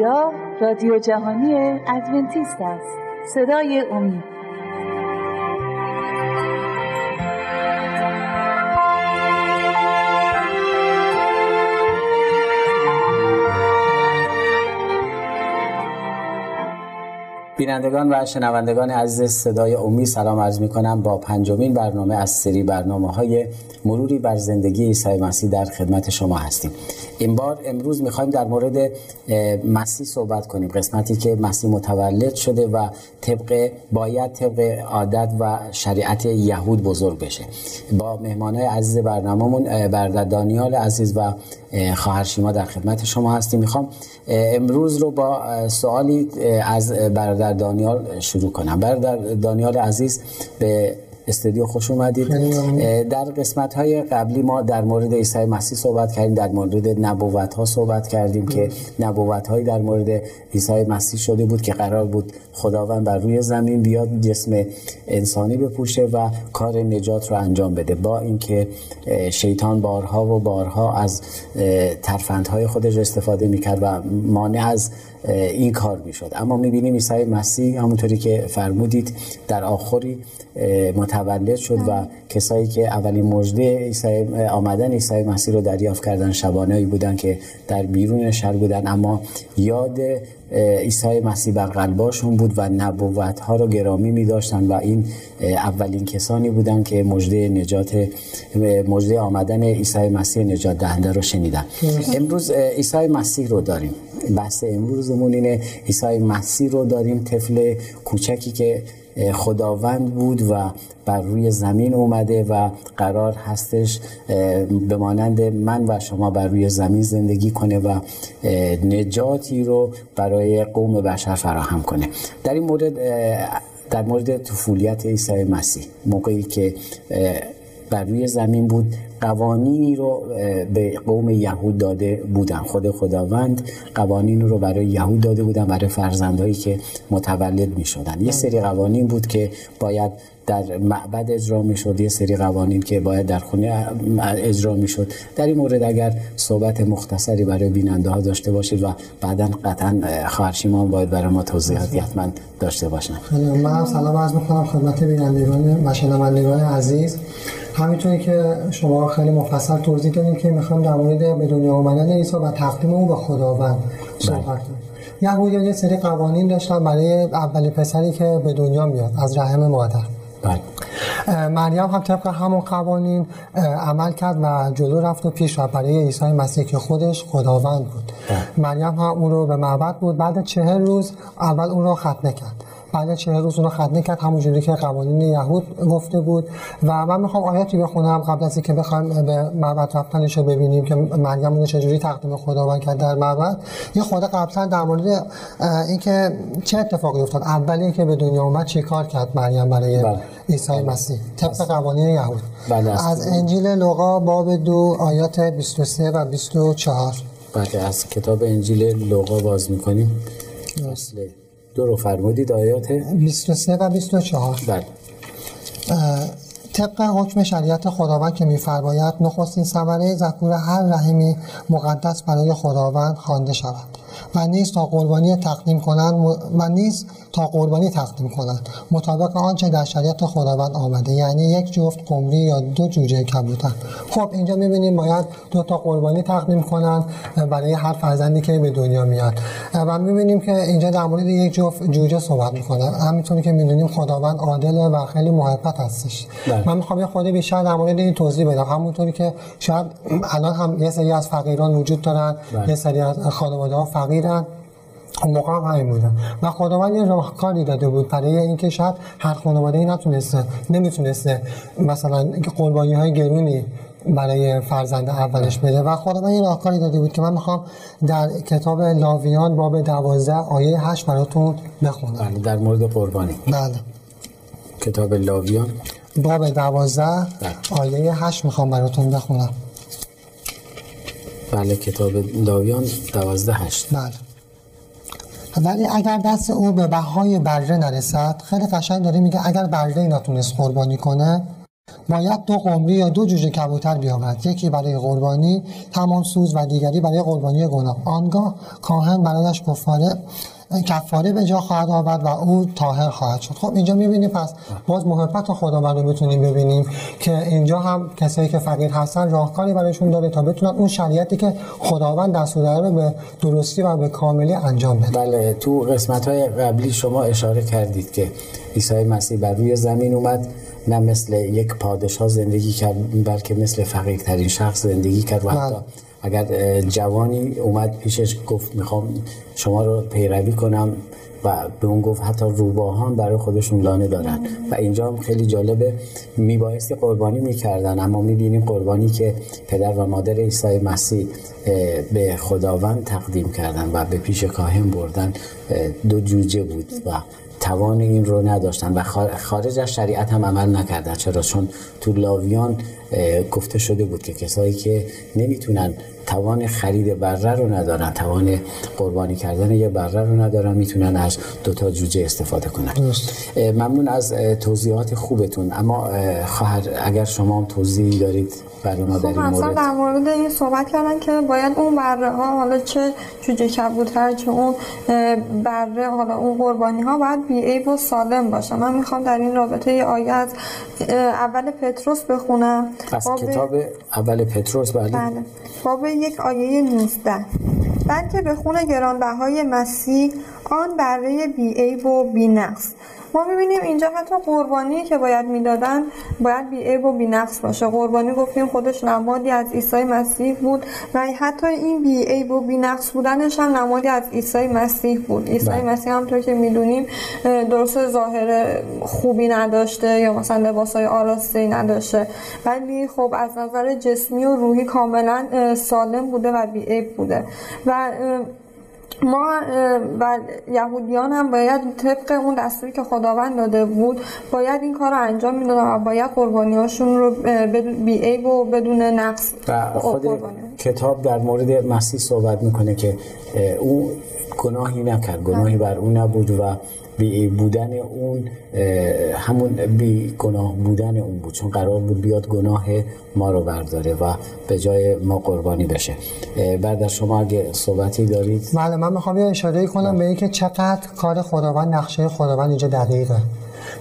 اینجا رادیو جهانی ادونتیست است. صدای امید. بینندگان و شنوندگان عزیز صدای امید سلام عرض می کنم با پنجمین برنامه از سری برنامه های مروری بر زندگی عیسی مسیح در خدمت شما هستیم. این بار امروز می‌خوایم در مورد مسیح صحبت کنیم. قسمتی که مسیح متولد شده و طبق باید طبق عادت و شریعت یهود بزرگ بشه. با مهمانای عزیز برنامهمون برادر دانیال عزیز و خواهر شیما در خدمت شما هستیم. می‌خوام امروز رو با سوالی از برادر دانیال شروع کنم. برادر دانیال عزیز به استودیو خوش اومدید. در قسمت های قبلی ما در مورد عیسی مسیح صحبت کردیم در مورد نبوت ها صحبت کردیم که نبوت هایی در مورد عیسی مسیح شده بود که قرار بود خداوند بر روی زمین بیاد جسم انسانی بپوشه و کار نجات رو انجام بده. با اینکه شیطان بارها و بارها از ترفندهای خودش استفاده می‌کرد و مانع از این کار می‌شد. اما می‌بینیم عیسی مسیح همونطوری که فرمودید در آخری متولد شد و کسایی که اولین مژده آمدن عیسی مسیح رو دریافت کردن شبانهایی بودن که در بیرون شهر بودن. اما یاد عیسی مسیح بر قلباشون بود و نبوت ها رو گرامی می داشتن و این اولین کسانی بودن که مژده نجات مژده آمدن عیسی مسیح نجات دهنده رو شنیدن. امروز عیسی مسیح رو داریم. بحث امروزمون اینه. عیسی مسیح رو داریم طفل کوچکی که خداوند بود و بر روی زمین اومده و قرار هستش به مانند من و شما بر روی زمین زندگی کنه و نجاتی رو برای قوم بشر فراهم کنه. در این مورد در مورد طفولیت عیسی مسیح موقعی که بر روی زمین بود قوانینی رو به قوم یهود داده بودن. خود خداوند قوانین رو برای یهود داده بودن برای فرزندهایی که متولد می شدن یه سری قوانین بود که باید در معبد اجرا می شد یه سری قوانین که باید در خونه اجرا می شد در این مورد اگر صحبت مختصری برای بیننده ها داشته باشید و بعدا قطعا خواهرشیمان باید برای ما توضیحاتی حتما داشته باشن. من سلام عرض می‌کنم خدمت بینندگان و شنوندگان عزیز. همینطوری که شما خیلی مفصل توضیح دادیم که می‌خوام در مورد به دنیا آمدن عیسی و تقدیم او به خداوند صحبت کنیم. یهودیان یه سری قوانین داشتن برای اولین پسری که به دنیا میاد از رحم مادر. بله. مریم هم طبق همون قوانین عمل کرد و جلو رفت و پیش رفت. برای عیسی مسیح که خودش خداوند بود. بله. مریم هم اون رو به معبد بود. بعد چهل روز اول اون رو ختنه کرد. بعد چهل روز اونو ختنه کرد همونجوری که قوانین یهود گفته بود. و من می‌خوام آیاتی بخونم قبل از اینکه بخوایم به معبد رفتنش رو ببینیم که مریم اونو چجوری تقدیم خداوند کرد در معبد. یه خود قبلا در مورد اینکه چه اتفاقی افتاد؟ اولی اینکه به دنیا اومد چی کار کرد مریم برای بله. عیسی بله. مسیح؟ طبق قوانین یهود. بله از انجیل لوقا باب دو آیات 23 و 24 بله از کتاب انجیل لوقا باز می‌کنیم. مثل دو رو فرمودید آیات 23 و 24 بله. طبق حکم شریعت خداوند که میفرماید نخستین ثمره ذکور هر رحمی مقدس برای خداوند خوانده شود و نیز تا قربانی تقدیم کنند و نیز تا قربانی تقدیم کنند. مطابق آنچه در شریعت خداوند آمده یعنی یک جفت قمری یا دو جوجه کبوتر. خب اینجا می‌بینیم باید دو تا قربانی تقدیم کنند برای هر فرزندی که به دنیا میاد. و می‌بینیم که اینجا در مورد یک جفت جوجه صحبت می‌کنن همینطوری که می‌دونیم خداوند عادل و خیلی محبت هستش. بله. من می‌خوام یه خود بیشتر در مورد این توضیح بدم. همونطوری که شاید الان هم یه سری از فقیران وجود دارن بله. یه سری از خانواده ها فقیرن. اون موقع هم همین بودن. و خداوند یه راهکاری داده بود. برای اینکه شاید هر خانواده ای نتونسته نمی‌تونسته مثلا قربانی های گرونی برای فرزند اولش بده. و خداوند یه راهکاری داده بود که من می‌خوام در کتاب لاویان باب دوازده آیه هشت براتون بخونم. بله در مورد قربانی. بله. کتاب لاویان. باب دوازده بله. آیه هشت می‌خوام براتون بخونم. بله کتاب لاویان دوازده هشت. بله. ولی اگر دست او به بهای بره نرسد خیلی قشنگ داره میگه اگر بره نتونست قربانی کنه باید دو قمری یا دو جوجه کبوتر بیاورد. یکی برای قربانی تمام سوز و دیگری برای قربانی گناه. آنگاه کاهن برایش کفاره کفاره به جا خواهد آورد و او طاهر خواهد شد. خب اینجا می‌بینیم پس باز محبت خداوند رو می‌تونیم ببینیم که اینجا هم کسایی که فقیر هستن راهکاری برایشون داره تا بتونن اون شریعتی که خداوند دستور داره رو به درستی و به کاملی انجام بده. بله تو قسمت های قبلی شما اشاره کردید که عیسی مسیح بر روی زمین اومد نه مثل یک پادشاه زندگی کرد بلکه مثل فقیرترین شخص زندگی کرد و حتی اگر جوانی اومد پیشش گفت می‌خوام شما رو پیروی کنم و به اون گفت حتی روباهان برای خودشون لانه دارن. و اینجا هم خیلی جالبه میبایستی قربانی می‌کردن اما می‌بینیم قربانی که پدر و مادر عیسی مسیح به خداوند تقدیم کردن و به پیش کاهن بردن دو جوجه بود و توان این رو نداشتن و خارج از شریعت هم عمل نکردن. چرا؟ چون تو لاویان گفته شده بود که کسایی که نمی‌تونن توان خرید بره رو ندارن توان قربانی کردن یه بره رو ندارن می‌تونن از دوتا جوجه استفاده کنن. ممنون از توضیحات خوبتون. اما خواهر اگر شما هم توضیحی دارید برای ما در این خب، مورد. در مورد این صحبت کردن که باید اون بره ها حالا چه جوجه کبوتر چه اون بره حالا اون قربانی ها باید بی عیب و سالم باشه. من می‌خوام در این رابطه ای آیه از اول پتروس بخونم. از کتاب اول پتروس بله, بله. باب یک آیه 19 بلکه به خون گرانبهای مسیح آن بره بیعیب و بینقص ما می‌بینیم اینجا حتی قربانی که باید می‌دادن باید بیعیب و بینقص باشه. قربانی گفتیم خودش نمادی از عیسی مسیح بود و حتی این بیعیب و بینقص بودنش هم نمادی از عیسی مسیح بود. عیسی بله. مسیح همطور که می‌دونیم درست ظاهر خوبی نداشته یا مثلا لباسای آراسته نداشته. ولی خب از نظر جسمی و روحی کاملا سالم بوده و بیعیب بوده. و ما و یهودیان هم باید طبق اون دستوری که خداوند داده بود باید این کار رو انجام می‌دادن و باید قربانیاشون رو بی عیب و بدون نقص خود کتاب در مورد مسیح صحبت می‌کنه که او گناهی نکرد گناهی بر او نبود و بی بودن اون همون بی گناه بودن اون بود. چون قرار بود بیاد گناه ما رو برداره و به جای ما قربانی بشه. بعد از شما اگه صحبتی دارید؟ بله من می‌خوام یه اشاره کنم به اینکه چقدر کار خداوند نقشه خداوند اینجا دقیقه.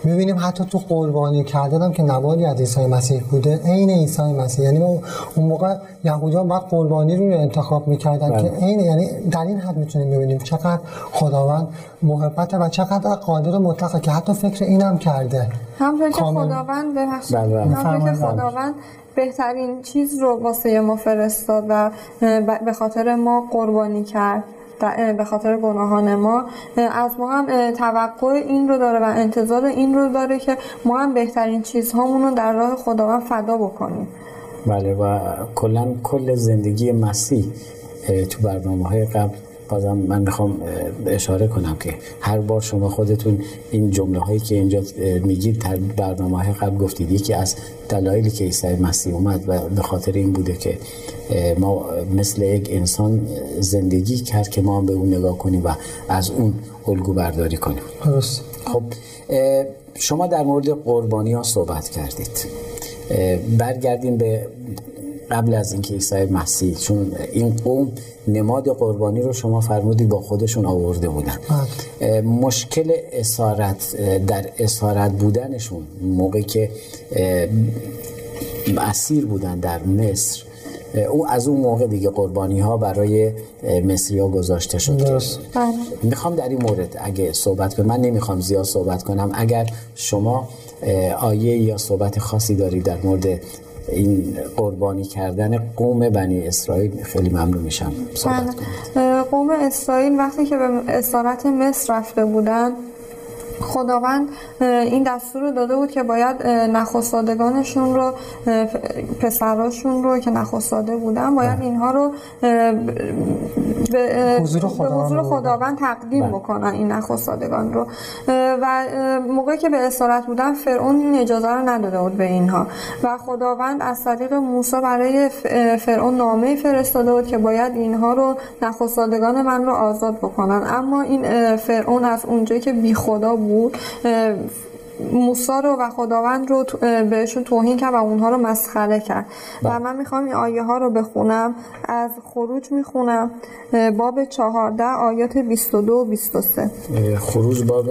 می‌بینیم حتی تو قربانی کردن که نوادی از عیسی مسیح بوده عین عیسی مسیح. یعنی اون موقع یهودیان باید قربانی رو انتخاب می‌کردن که بله. عین یعنی در این حد می‌تونیم ببینیم چقدر خداوند محبت و چقدر قادر مطلقه که حتی فکر اینم کرده. هم فکر خداوند به بله. هم فکر خداوند بهترین چیز رو واسه ما فرستاد و به خاطر ما قربانی کرد. به خاطر گناهان ما از ما هم توقع این رو داره و انتظار این رو داره که ما هم بهترین چیزهامون رو در راه خداوند فدا بکنیم. بله و کلا کل زندگی مسیح تو برنامه های قبل بازم من می‌خوام اشاره کنم که هر بار شما خودتون این جمله هایی که اینجا میگید در برنامه های قبل گفتید یکی از دلایلی که عیسی مسیح اومد و به خاطر این بوده که ما مثل یک انسان زندگی کرد که ما هم به اون نگاه کنیم و از اون الگو برداری کنیم خب شما در مورد قربانی ها صحبت کردید. برگردیم به قبل از اینکه عیسی مسیح چون این قوم نماد قربانی رو شما فرمودید با خودشون آورده بودن بله. مشکل اسارت در اسارت بودنشون موقعی که اسیر بودن در مصر او از اون موقع دیگه قربانی ها برای مصری ها گذاشته شد بله. می‌خوام در این مورد اگه صحبت کنم من نمی‌خوام زیاد صحبت کنم اگر شما آیه یا صحبت خاصی دارید در مورد این قربانی کردن قوم بنی اسرائیل خیلی ممنون میشم بله. قوم اسرائیل وقتی که به اسارت مصر رفته بودن خداوند این دستور رو داده بود که باید نخستادگانشون رو پسراشون رو که نخستاده بودن باید اینها رو به حضور خداوند تقدیم بله. بکنن این نخستادگان رو. و موقعی که به اسارت بودن فرعون این اجازه رو نداده بود به اینها. و خداوند از طریق موسی برای فرعون نامه فرستاده بود که باید اینها رو نخستادگان من رو آزاد بکنن. اما این فرعون از اونجایی که بی خدا بود موسا رو و خداوند رو بهشون توهین کرد و اونها رو مسخره کرد و بله. من می‌خوام این آیه ها رو بخونم از خروج می‌خونم باب چهارده آیات 22 و 23 خروج باب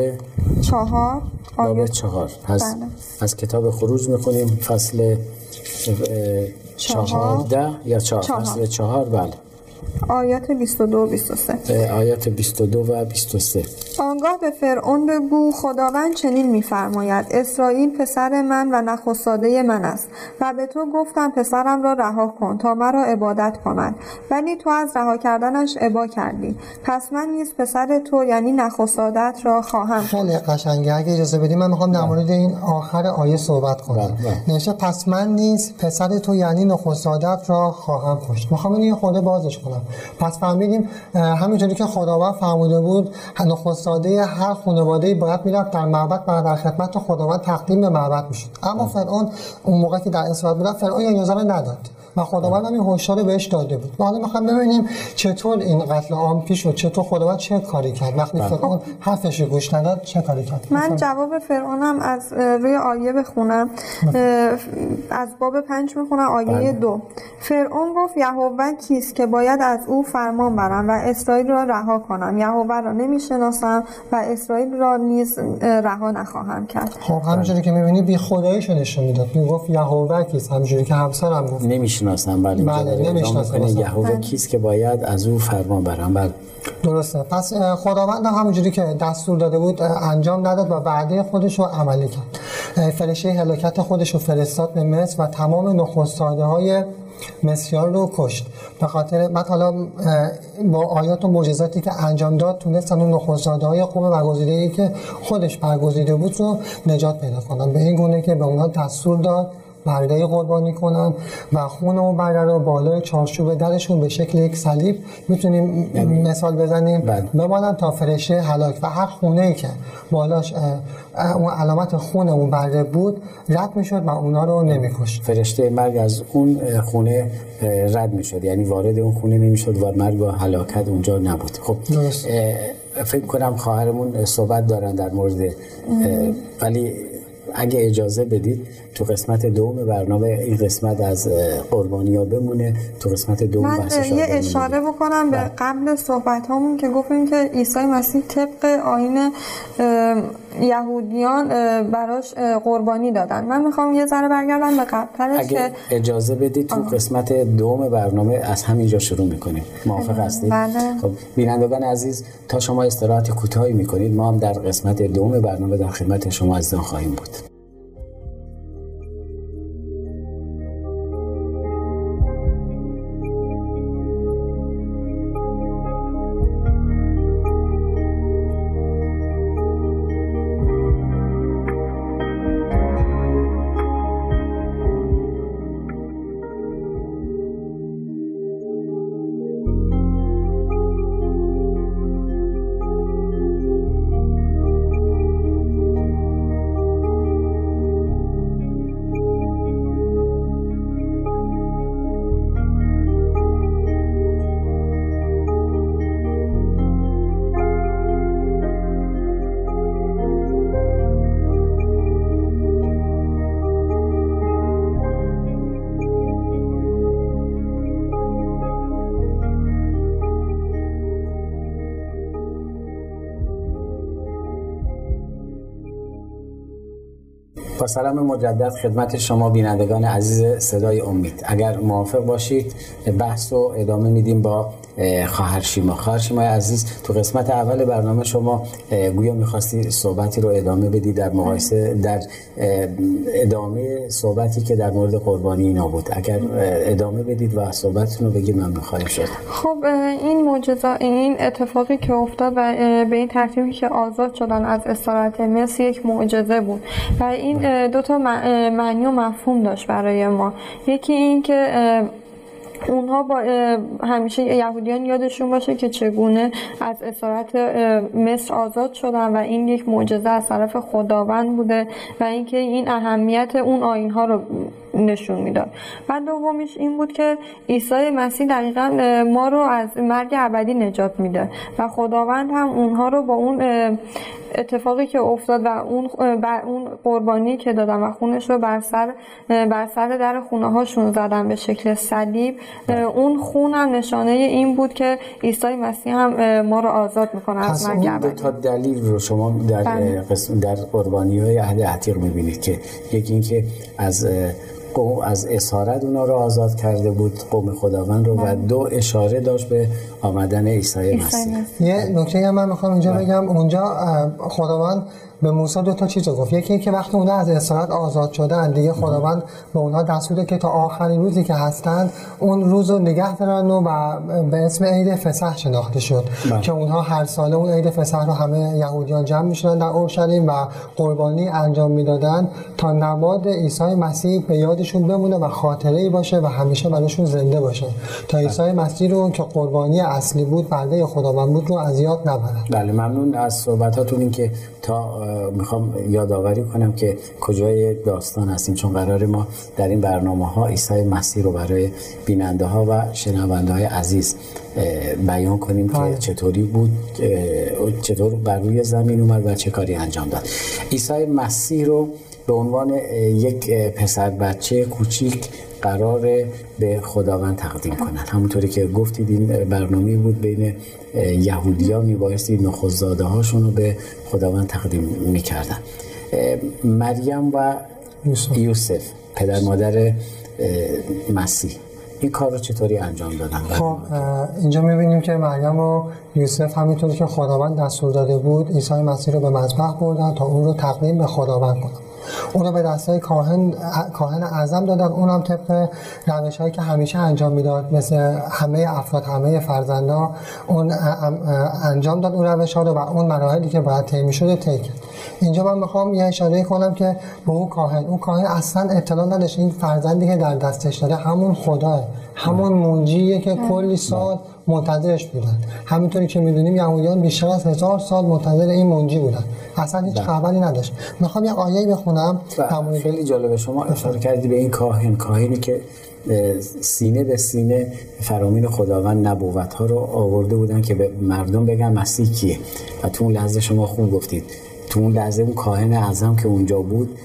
چهار باب آیات چهار از, بله. از کتاب خروج می‌خونیم فصل. چهارده یا چهار چهار. فصل چهار بله آیات 22 و 23 اه، آیات 22 و 23 آنگاه به فرعون بگو خداوند چنین میفرماید اسرائیل پسر من و نخستاده من است و به تو گفتم پسرم را رها کن تا مرا عبادت کند ولی تو از رها کردنش عبا کردی. پس من نیز پسر تو یعنی نخستادت را خواهم خیلی قشنگه. اگه اجازه بدی من می‌خوام در مورد این آخر آیه صحبت کنم. بله، بله. نوشته پس من نیز پسر تو یعنی نخستادت را خواهم کشت. می‌خوام اینو یه خورده بازش کنم. پس فهمیدیم اه، همینطوری که خداوند فرموده بود نخستاده هر خانواده باید می‌رفت در معبد و در خدمت خداوند تقدیم به معبد می‌شد. اما فرعون اون موقع که در اسرائیل بود فرعون رو نداد. و خداوند هم این هشدار رو بهش داده بود. حالا می‌خوام ببینیم چطور این قتل عام پیش شد چطور خداوند چه کاری کرد. وقتی فرعون حرفش رو گوش نداد چه کاری کرد؟ من جواب فرعونم از روی آیه بخونم. از باب پنج می‌خونم آیه بله. دو. فرعون گفت یهوه کیست که باید از او فرمان برم و اسرائیل را رها کنم. یهوه را نمی‌شناسم و اسرائیل را نیز رها نخواهم کرد. خب همینجوری که می‌بینی بی خداییشو نشون می‌داد. می‌گفت یهوه کیست؟ همینجوری که همسرم گفت. نمی‌شناسم. بله اینجا بله، اصلا. یهوه کیست که باید از او فرمان برم. بله. درسته. پس خداوند هم همونجوری که دستور داده بود انجام نداد و وعده خودش رو عملی کرد. اه، فرشته هلاکت خودش رو فرستاد به مصر و تمام نخستاده های مصریان رو کشت. به خاطر بعد حالا با آیات و معجزاتی که انجام داد تونستن اون نخستاده های خوب برگزیده ای که خودش برگزیده بود رو نجات پیدا کنن به این گونه که به اونها دستور داد برده قربانی کنن و خون اون برده رو بالای چارچوب درشون به شکل یک صلیب می‌تونیم مثال بزنیم بله. بمانن تا فرشته هلاک و هر خونه ای که بالاش اون علامت خون اون برده بود رد می‌شد و اونا رو فرشته مرگ از اون خونه رد می‌شد. یعنی وارد اون خونه نمی‌شد و مرگ و هلاکت اونجا نبود. خب فکر کنم خواهرمون صحبت دارن در مورد ولی اگه اجازه بدید تو قسمت دوم برنامه این قسمت از قربانی ها بمونه تو قسمت دوم من یه اشاره. بکنم به بله. قبل صحبت همون که گفتیم که عیسی مسیح طبق آین یهودیان براش قربانی دادن من می‌خوام یه ذره برگردم به قبلترش اگه که اجازه بدید تو قسمت دوم برنامه از همینجا شروع می‌کنیم موافق هستید بله. خب بینندگان عزیز تا شما استراحت کوتاهی می‌کنید ما هم در قسمت دوم برنامه در خدمت شما عزیزان خواهیم بود سلام مجدد خدمت شما بینندگان عزیز صدای امید. اگر موافق باشید بحث رو ادامه میدیم با خواهر شیما. خواهر شیمای عزیز تو قسمت اول برنامه شما گویا می‌خواستی صحبتی رو ادامه بدی در مقایسه در ادامه صحبتی که در مورد قربانی اینا بود. اگر ادامه بدید و صحبتتون رو بگید من می‌خوایم شد. خب این معجزه این اتفاقی که افتاد و به این ترتیبی که آزاد شدن از اسارت مصر یک معجزه بود و این اه، دو تا مع- اه، معنی و مفهوم داشت برای ما. یکی این که اونها با همیشه یهودیان یادشون باشه که چگونه از اسارت مصر آزاد شدن و این یک معجزه از طرف خداوند بوده و اینکه این اهمیت اون آین ها رو نشون می‌داد و دومیش این بود که عیسی مسیح دقیقا ما رو از مرگ ابدی نجات میده و خداوند هم اونها رو با اون اتفاقی که افتاد و اون بر اون قربانی که دادن و خونش رو بر سر بر سر در خونه هاشون زدن به شکل صلیب اون خون هم نشانه این بود که عیسی مسیح هم ما رو آزاد می‌کنه از مرگ ابدی تا دلیل رو شما در بله. قسم در قربانی های عهد عتیق می‌بینید که یکی اینکه از قوم از اسارت اونا رو آزاد کرده بود قوم خداوند رو و بله. دو اشاره داشت به آمدن عیسی مسیح یه نکته هم من می‌خوام اینجا بله. بگم اونجا خداوند به موسی دو تا چیز گفت. یکی اینکه وقتی اونها از اسارت آزاد شدن دیگه خداوند به اونها دستور که تا آخرین روزی که هستند اون روز رو نگه دارن و به اسم عید فسح شناخته شد. بله. که اونها هر ساله اون عید فسح رو همه یهودیان جمع می‌شدن در اورشلیم و قربانی انجام می‌دادن تا نباد عیسی مسیح به یادشون بمونه و خاطره ای باشه و همیشه براشون زنده باشه. تا عیسی مسیح رو که قربانی اصلی بود برده خداوند بود رو از یاد نبرن. بله ممنون از صحبتاتون این که تا می‌خوام یادآوری کنم که کجای داستان هستیم چون قرار ما در این برنامه ها عیسی مسیح رو برای بیننده ها و شنونده های عزیز بیان کنیم که بله. چطوری بود چطور بر روی زمین اومد و چه کاری انجام داد عیسی مسیح رو به عنوان یک پسر بچه کوچیک قرار به خداوند تقدیم کنند همونطوری که گفتید این برنامه بود بین یهودیا میبایستی نخوزاده هاشون رو به خداوند تقدیم می‌کردن. مریم و یوسف. پدر مادر مسیح. این کار رو چطوری انجام دادن؟ خب اینجا می‌بینیم که مریم و یوسف همینطوری که خداوند دستور داده بود عیسی مسیح رو به مذبح بردن تا اون رو تقدیم به خداوند کنن. اونو به دستای کاهن کاهن اعظم دادن. اونم طبق روش هایی که همیشه انجام می‌داد مثل همه افراد همه فرزندا اون انجام داد اون روش ها رو و اون مراحلی که باید طی شده طی اینجا من می‌خوام یه اشاره کنم که به اون کاهن اون کاهن اصلا اطلاع نداشت. این فرزندی که در دستش داره همون خداه همون منجیه که کلی سال منتظرش بودن. همینطوری که می‌دونیم یهودیان بیشتر از هزار سال منتظر این منجی بودن. اصلا هیچ بله. خبری نداشت. می‌خوام یه آیه بخونم. بله. خیلی جالبه. شما اشاره کردی به این کاهن. کاهنی که سینه به سینه فرامین خداوند نبوت ها رو آورده بودن که به مردم بگن مسیح کیه. و تو اون لحظه شما خوب گفتید. تو اون لحظه اون کاهن اعظم که اونجا بود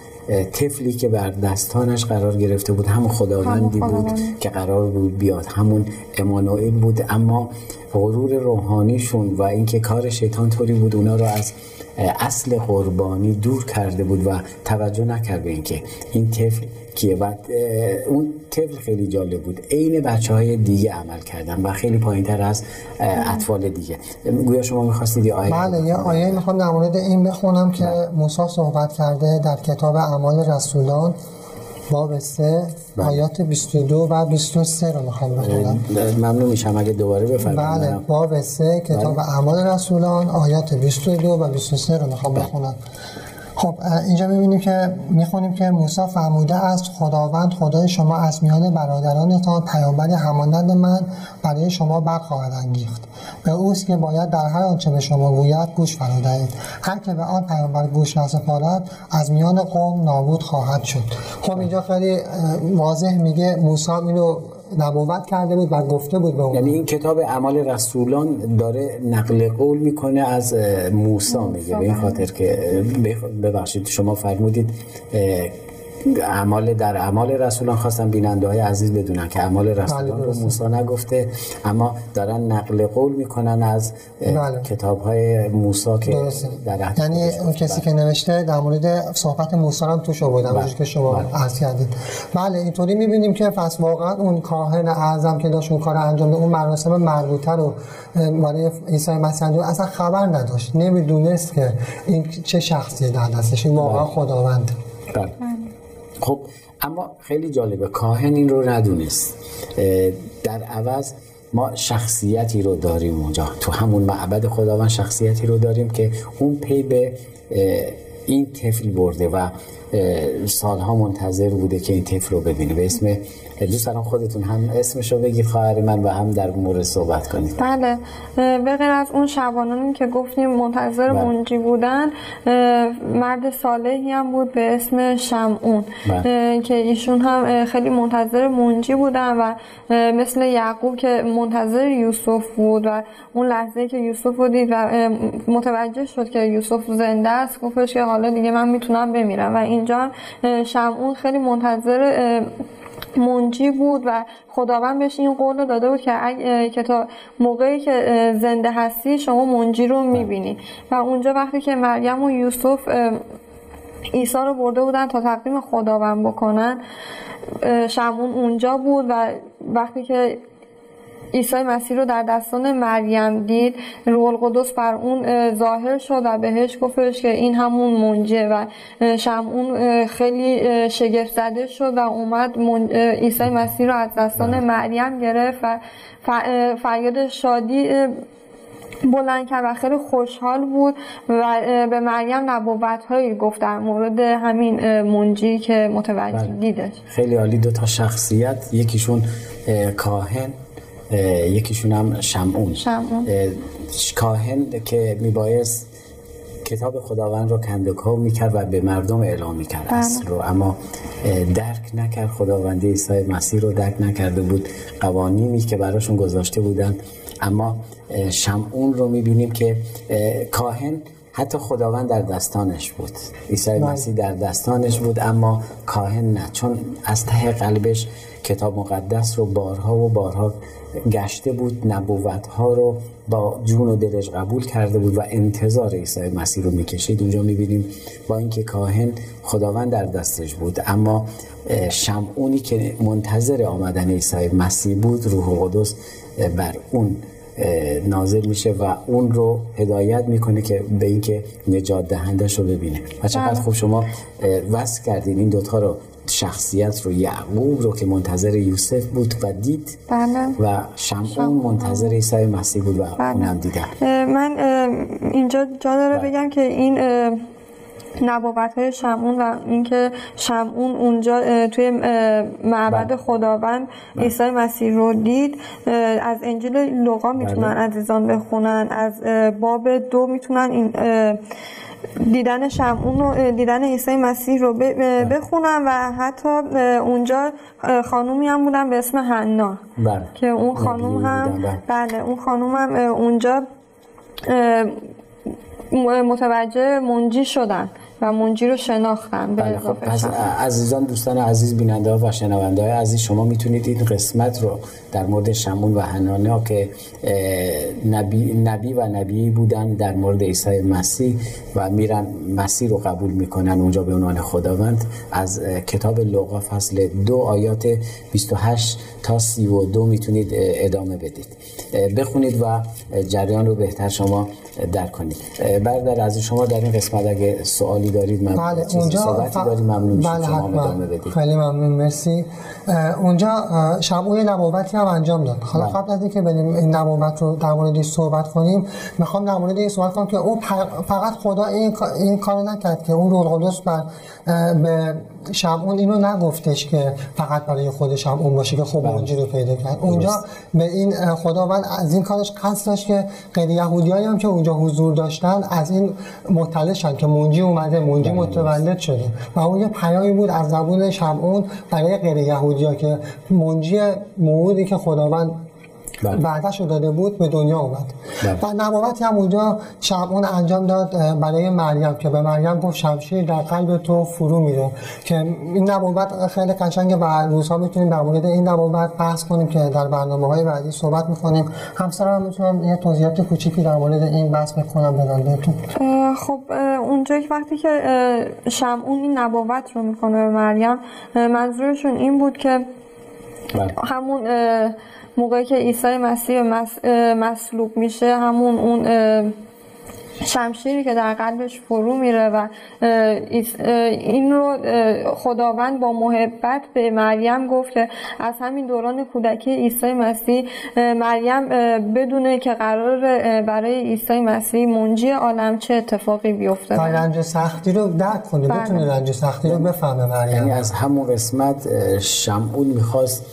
طفلی که بر دستانش قرار گرفته بود هم خداوندی بود که قرار بود بیاد. همون امانوئل بود اما غرور روحانیشون و اینکه کار شیطان طوری بود اونا رو از اصل قربانی دور کرده بود و توجه نکرد به اینکه این طفل کیه و اون طفل خیلی جالب بود عین بچه های دیگه عمل کردن و خیلی پایین تر از اطفال دیگه گویا شما می‌خواستید یه آیه بله یه آیه می‌خوام در مورد این بخونم که. موسی صحبت کرده در کتاب اعمال رسولان باب 3 بله. آیات 22 و 23 رو می‌خوام بخونم ممنون میشم اگه دوباره بفرمایید بله باب 3 کتاب بله. اعمال رسولان آیات 22 و 23 رو می‌خوام بله. بخونم خب اینجا می‌بینیم که می‌خونیم که موسی فرموده است خداوند خدای شما از میان برادرانتان پیامبری همانند من برای شما برخواهد انگیخت. به اوست که باید در هر آنچه به شما گوید گوش فرا دهید هر که به آن پیامبر گوش نسپارد از میان قوم نابود خواهد شد. خب اینجا خیلی واضح میگه موسی اینو نبوت کرده بود و گفته بود به یعنی این کتاب اعمال رسولان داره نقل قول می‌کنه از موسی میگه. به این خاطر که ببخشید شما فرمودید اعمال در اعمال رسولان خواستم بیننده های عزیز بدونن که اعمال رسولان بله، رو موسی نگفته اما دارن نقل قول می‌کنن از بله. کتاب های موسی که در یعنی اون کسی که نوشته در مورد صحبت موسی هم توش آوردن بله. که شما بله. عرض کردید بله اینطوری می‌بینیم که پس واقعا اون کاهن اعظم که داشت اون کار انجام اون مراسم مربوطه رو برای عیسی مسیح اصلا خبر نداشت نمی‌دونست که این چه شخصی در دستش این واقعا بله. خداوند بله. خب اما خیلی جالبه کاهن این رو ندونست. در عوض ما شخصیتی رو داریم اونجا. تو همون معبد خداوند شخصیتی رو داریم که اون پی به این طفل برده و سالها منتظر بوده که این طفل رو ببینه. به اسم دوست دارم خودتون هم اسمش رو بگید خواهر من و هم در مورد صحبت کنید بله به غیر از اون شبانانی که گفتیم منتظر بله. منجی بودن مرد صالحی هم بود به اسم شمعون بله. که ایشون هم خیلی منتظر منجی بودن و مثل یعقوب که منتظر یوسف بود و اون لحظه که یوسف رو دید و متوجه شد که یوسف زنده است گفتش که حالا دیگه من می‌تونم بمیرم و اینجا شمعون خیلی منتظر منجی بود و خداوند بهش این قول رو داده بود که که تا موقعی که زنده هستی شما منجی رو می‌بینی. و اونجا وقتی که مریم و یوسف عیسی رو برده بودن تا تقدیم خداوند بکنن شمون اونجا بود و وقتی که عیسی مسیح رو در دستان مریم دید. روح القدس بر اون ظاهر شد و بهش گفتش که این همون منجه و شمعون خیلی شگفت زده شد و اومد عیسی مسیح رو از دستان مریم گرفت و فریاد شادی بلند کرد و خیلی خوشحال بود و به مریم نبوت هایی گفت در مورد همین منجی که متوجه بله. دیدش. خیلی عالی دو تا شخصیت یکیشون کاهن یکیشون هم شمعون. شمعون. کاهن که میبایست کتاب خداوند رو کندکاو می‌کرد و به مردم اعلام می‌کرد. بله. اصل رو. اما درک نکرد. خداوندی عیسی مسیح رو درک نکرده بود قوانینی که براشون گذاشته بودن. اما شمعون رو می‌بینیم که کاهن حتی خداوند در دستانش بود. عیسی مسیح در دستانش بود اما کاهن نه. چون از ته قلبش کتاب مقدس رو بارها و بارها گشته بود نبوت ها رو با جون و دلش قبول کرده بود و انتظار عیسی مسیح رو می‌کشید. اونجا می‌بینیم با اینکه کاهن خداوند در دستش بود اما شمعونی که منتظر آمدن عیسی مسیح بود روح قدس بر اون نازل میشه و اون رو هدایت می‌کنه که به اینکه نجات دهندش رو ببینه. و چقدر خوب شما وصل کردین این دوتا رو شخصیت رو یعقوب رو که منتظر یوسف بود و دید. بله. و شمعون منتظر عیسی مسیح بود و بله. اونم دیدم من اینجا جا داره بگم که این نبوت های شمعون و اینکه شمعون اونجا توی معبد بله. خداوند عیسی مسیح رو دید از انجیل لوقا می‌تونن عزیزان بخونن از باب دو می‌تونن این دیدن شمعون و دیدن عیسی مسیح رو بخونن و حتی اونجا خانومی هم بودن به اسم حنا. بله. که اون خانوم هم بله. اون خانوم هم اونجا متوجه منجی شدن. و منجی رو شناختن به بله خب پس عزیزان دوستان عزیز بیننده ها و شنونده های عزیز شما می‌تونید این قسمت رو در مورد شمون و حنانه که نبی, نبی و نبی بودن در مورد عیسی مسیح و میرن مسیح رو قبول می‌کنن اونجا به عنوان خداوند. از کتاب لوقا فصل دو آیات 28 تا 32 می‌تونید ادامه بدید. بخونید و جریان رو بهتر شما درک کنید برادر از شما در این قسمت اگه سوالی دارید من بله اونجا صحبتی دارید ممنون بله شما خیلی ممنون مرسی. اونجا شمعون نبوتی هم انجام داد. حالا قبل از اینکه بریم این نبوت رو در مورد صحبت کنیم می‌خوام در مورد این صحبت کنم که اون فقط خدا این این کار نکرد که اون روح القدس بر به شمعون اینو نگفتش که فقط برای خود شمعون باشه که خب منجی رو پیدا کرد. اونجا به این خداوند از این کارش قصد داشت که غیر یهودیایی هم که اونجا حضور داشتن از این مطلع شدن که منجی اومده منجی متولد شده. و اون یه پیامی بود از زبون شمعون برای غیر یهودیا که منجی موعودی که خداوند وعدهش رو داده بود به دنیا اومد. و نبوتی هم اونجا شمعون انجام داد برای مریم که به مریم گفت شمشیر در قلب تو فرو میره. که این نبوت خیلی قشنگه و روزها می‌تونیم در مورد این نبوت بحث کنیم که در برنامه های بعدی صحبت می‌کنیم. همسرم هم می‌تونم یه توضیحات کوچیکی در مورد این بحث بکنم بدم بهتون خب اونجا وقتی که شمعون این نبوت رو می‌کنه به مریم منظورشون این بود که همون موقعی که عیسی مسیح مصلوب میشه همون اون شمشیری که در قلبش فرو میره و این رو خداوند با محبت به مریم گفت که از همین دوران کودکی عیسی مسیح مریم بدونه که قرار برای عیسی مسیح منجی عالم چه اتفاقی بیفته و رنج سختی رو درک کنه بله. بتونه رنج سختی رو بفهمه مریم یعنی از همون قسمت شمعون می‌خواست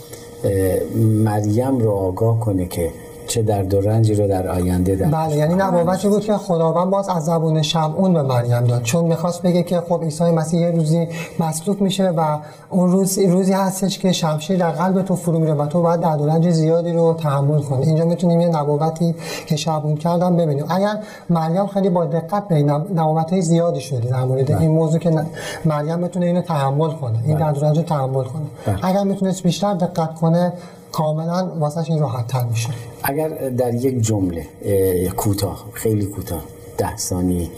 مریم رو آگاه کنه که چه در دو رنجی رو در آینده در بله یعنی نبوتی بود که خداوند باز از زبون شمعون به مریم داد. چون می‌خواست بگه که خب عیسی مسیح یه روزی مصلوب میشه و اون روز روزی هستش که شمشیر در قلب تو فرو میره و تو باید در دو رنج زیادی رو تحمل کنی. اینجا می‌تونیم یه نبوتی که شمعون کردم ببینیم. اگر مریم خیلی با دقت به نبوت زیادی شدی در مورد این موضوع که مریم بتونه اینو تحمل کنه این در دو رنج تحمل کنه. اگر می‌تونست بیشتر دقت کنه کاملا واسه این راحت تر میشه. اگر در یک جمله کوتاه خیلی کوتاه. ده ثانی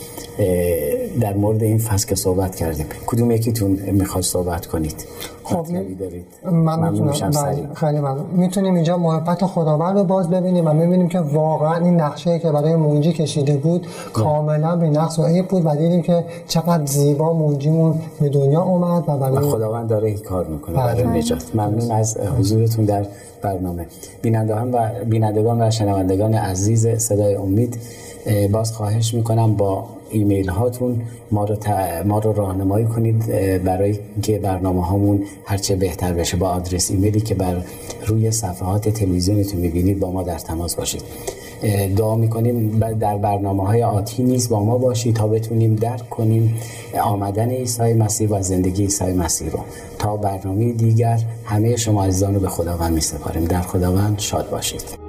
در مورد این فصل که صحبت کردیم. کدوم یکیتون می‌خواد صحبت کنید؟ خب دارید. من می‌تونم بله، خیلی ممنون. می‌تونیم اینجا محبت خداوند رو باز ببینیم و می‌بینیم که واقعا این نقشه که برای مونجی کشیده بود کاملا به نقص و عیب بود و دیدیم که چقدر زیبا مونجیمون به دنیا اومد و برای خداوند داره این کار می‌کنه برای بله. نجات. ممنون از حضورتون در برنامه. بینندگان و بینندگان و شنوندگان عزیز صدای امید. باز خواهش می‌کنم با ایمیل هاتون ما رو, ما رو راهنمایی کنید برای که برنامه هامون هرچه بهتر بشه با آدرس ایمیلی که بر روی صفحات تلویزیونتون می‌بینید با ما در تماس باشید. دعا می‌کنیم در برنامه های آتی نیز با ما باشید تا بتونیم درک کنیم آمدن عیسی مسیح و زندگی عیسی مسیح رو. تا برنامه دیگر همه شما عزیزان رو به خداوند می سپاریم در خداوند شاد باشید.